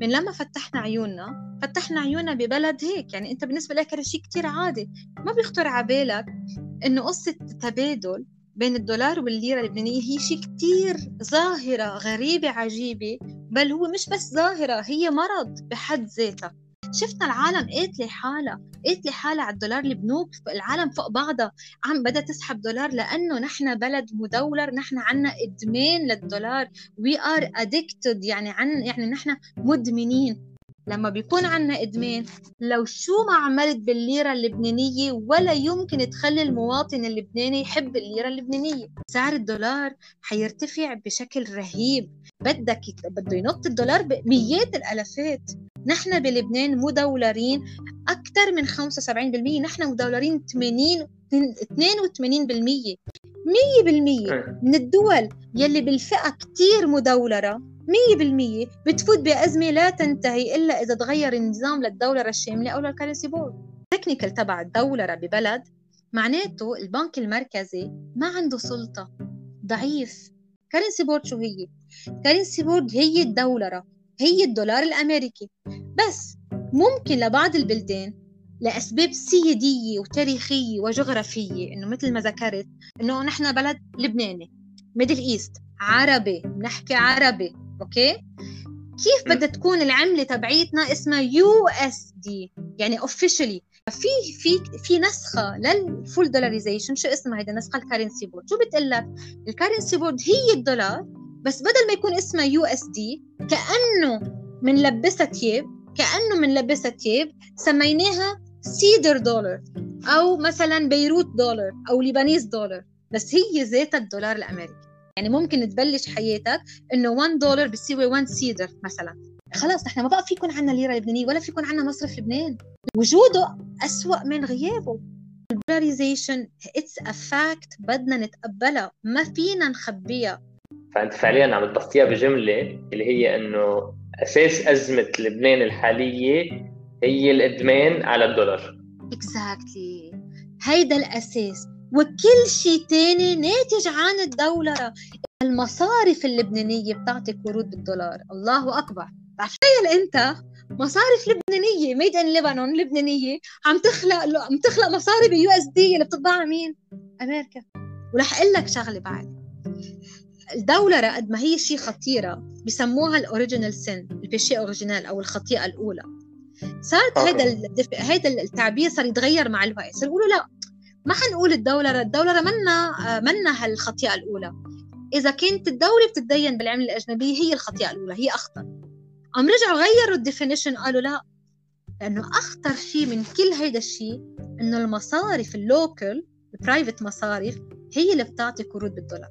من لما فتحنا عيوننا فتحنا عيوننا ببلد هيك يعني أنت بالنسبة لك هذا شيء كثير عادي. ما بيخطر على بالك إنه قصة التبادل بين الدولار والليرة اللبنانية هي شيء كتير ظاهرة غريبة عجيبة بل هو مش بس ظاهرة هي مرض بحد ذاتها. شفنا العالم قاتلة حالها قاتلة حالها على الدولار البنوك؟ العالم فوق بعضها عم بدها تسحب دولار لأنه نحن بلد مدولر نحن عنا إدمان للدولار. We are addicted يعني عن يعني نحن مدمنين. لما بيكون عنا إدمان لو شو ما عملت بالليرة اللبنانية ولا يمكن تخلي المواطن اللبناني يحب الليرة اللبنانية. سعر الدولار حيرتفع بشكل رهيب. بدك بده ينط الدولار بمئات الالافات نحن بلبنان مدولرين أكثر من 75% نحن مدولرين 80 82% 100% من الدول يلي بالفئة كثير مدولره 100% بتفوت بأزمة لا تنتهي إلا إذا تغير النظام للدولة الشاملة أو للكرنسي بورد. التكنيكال تبع الدولرة ببلد معناته البنك المركزي ما عنده سلطة. ضعيف. كرنسي بورد شو هي؟ كرنسي بورد هي الدولرة هي الدولار الأمريكي. بس ممكن لبعض البلدان لأسباب سيادية وتاريخية وجغرافية إنه مثل ما ذكرت إنه نحن بلد لبناني ميدل إيست عربي بنحكي عربي أوكي؟ كيف بدها تكون العملة تبعيتنا اسمها يو إس دي؟ يعني اوفيشلي في في في نسخة للفول دولاريزيشن شو اسمها هيدا نسخه الكارنسي بورد شو بتقول لك الكارنسي بورد هي الدولار بس بدل ما يكون اسمها يو اس دي كأنه بنلبسها تياب كأنه بنلبسها تياب سميناها سيدر دولار أو مثلا بيروت دولار أو ليبانيز دولار بس هي ذاتها الدولار الأمريكي. يعني ممكن تبلش حياتك إنه 1 دولار بتساوي 1 سيدر مثلا. خلاص نحن ما بقى في يكون عندنا ليرة لبنانية ولا في يكون عندنا مصرف لبنان. وجوده أسوأ من غيابه. البولاريزيشن اتس ا فاكت بدنا نتقبلها. ما فينا نخبيها. فأنت فعليا عم تبسطيها بجملة اللي هي إنه أساس أزمة لبنان الحالية هي الإدمان على الدولار. Exactly. هيدا الأساس. وكل شيء تاني ناتج عن الدولرة المصارف اللبنانية بتعطي قروض بالدولار. الله أكبر. تخيل أنت مصارف لبنانية. made in لبنان لبنانية. عم تخلق عم تخلق مصاري بال USD اللي بتطبعها مين؟ أمريكا. ولح أقول لك شغلة بعد. الدولرة قد ما هي شيء خطيرة. بسموها ال original sin ال péché original أو الخطيئة الأولى. صارت هذا هذا التعبير صار يتغير مع الوقت. صار يقولوا لا ما حنقول الدولرة الدولرة منا منا هالخطيئة الأولى. إذا كانت الدولة بتتدين بالعملة الأجنبية هي الخطيئة الأولى هي أخطر. قام رجعوا غيروا ال definition قالوا لا لأنه أخطر شيء من كل هيدا الشيء إنه المصارف اللوكل البرايفت مصارف هي اللي بتعطي قروض بالدولار.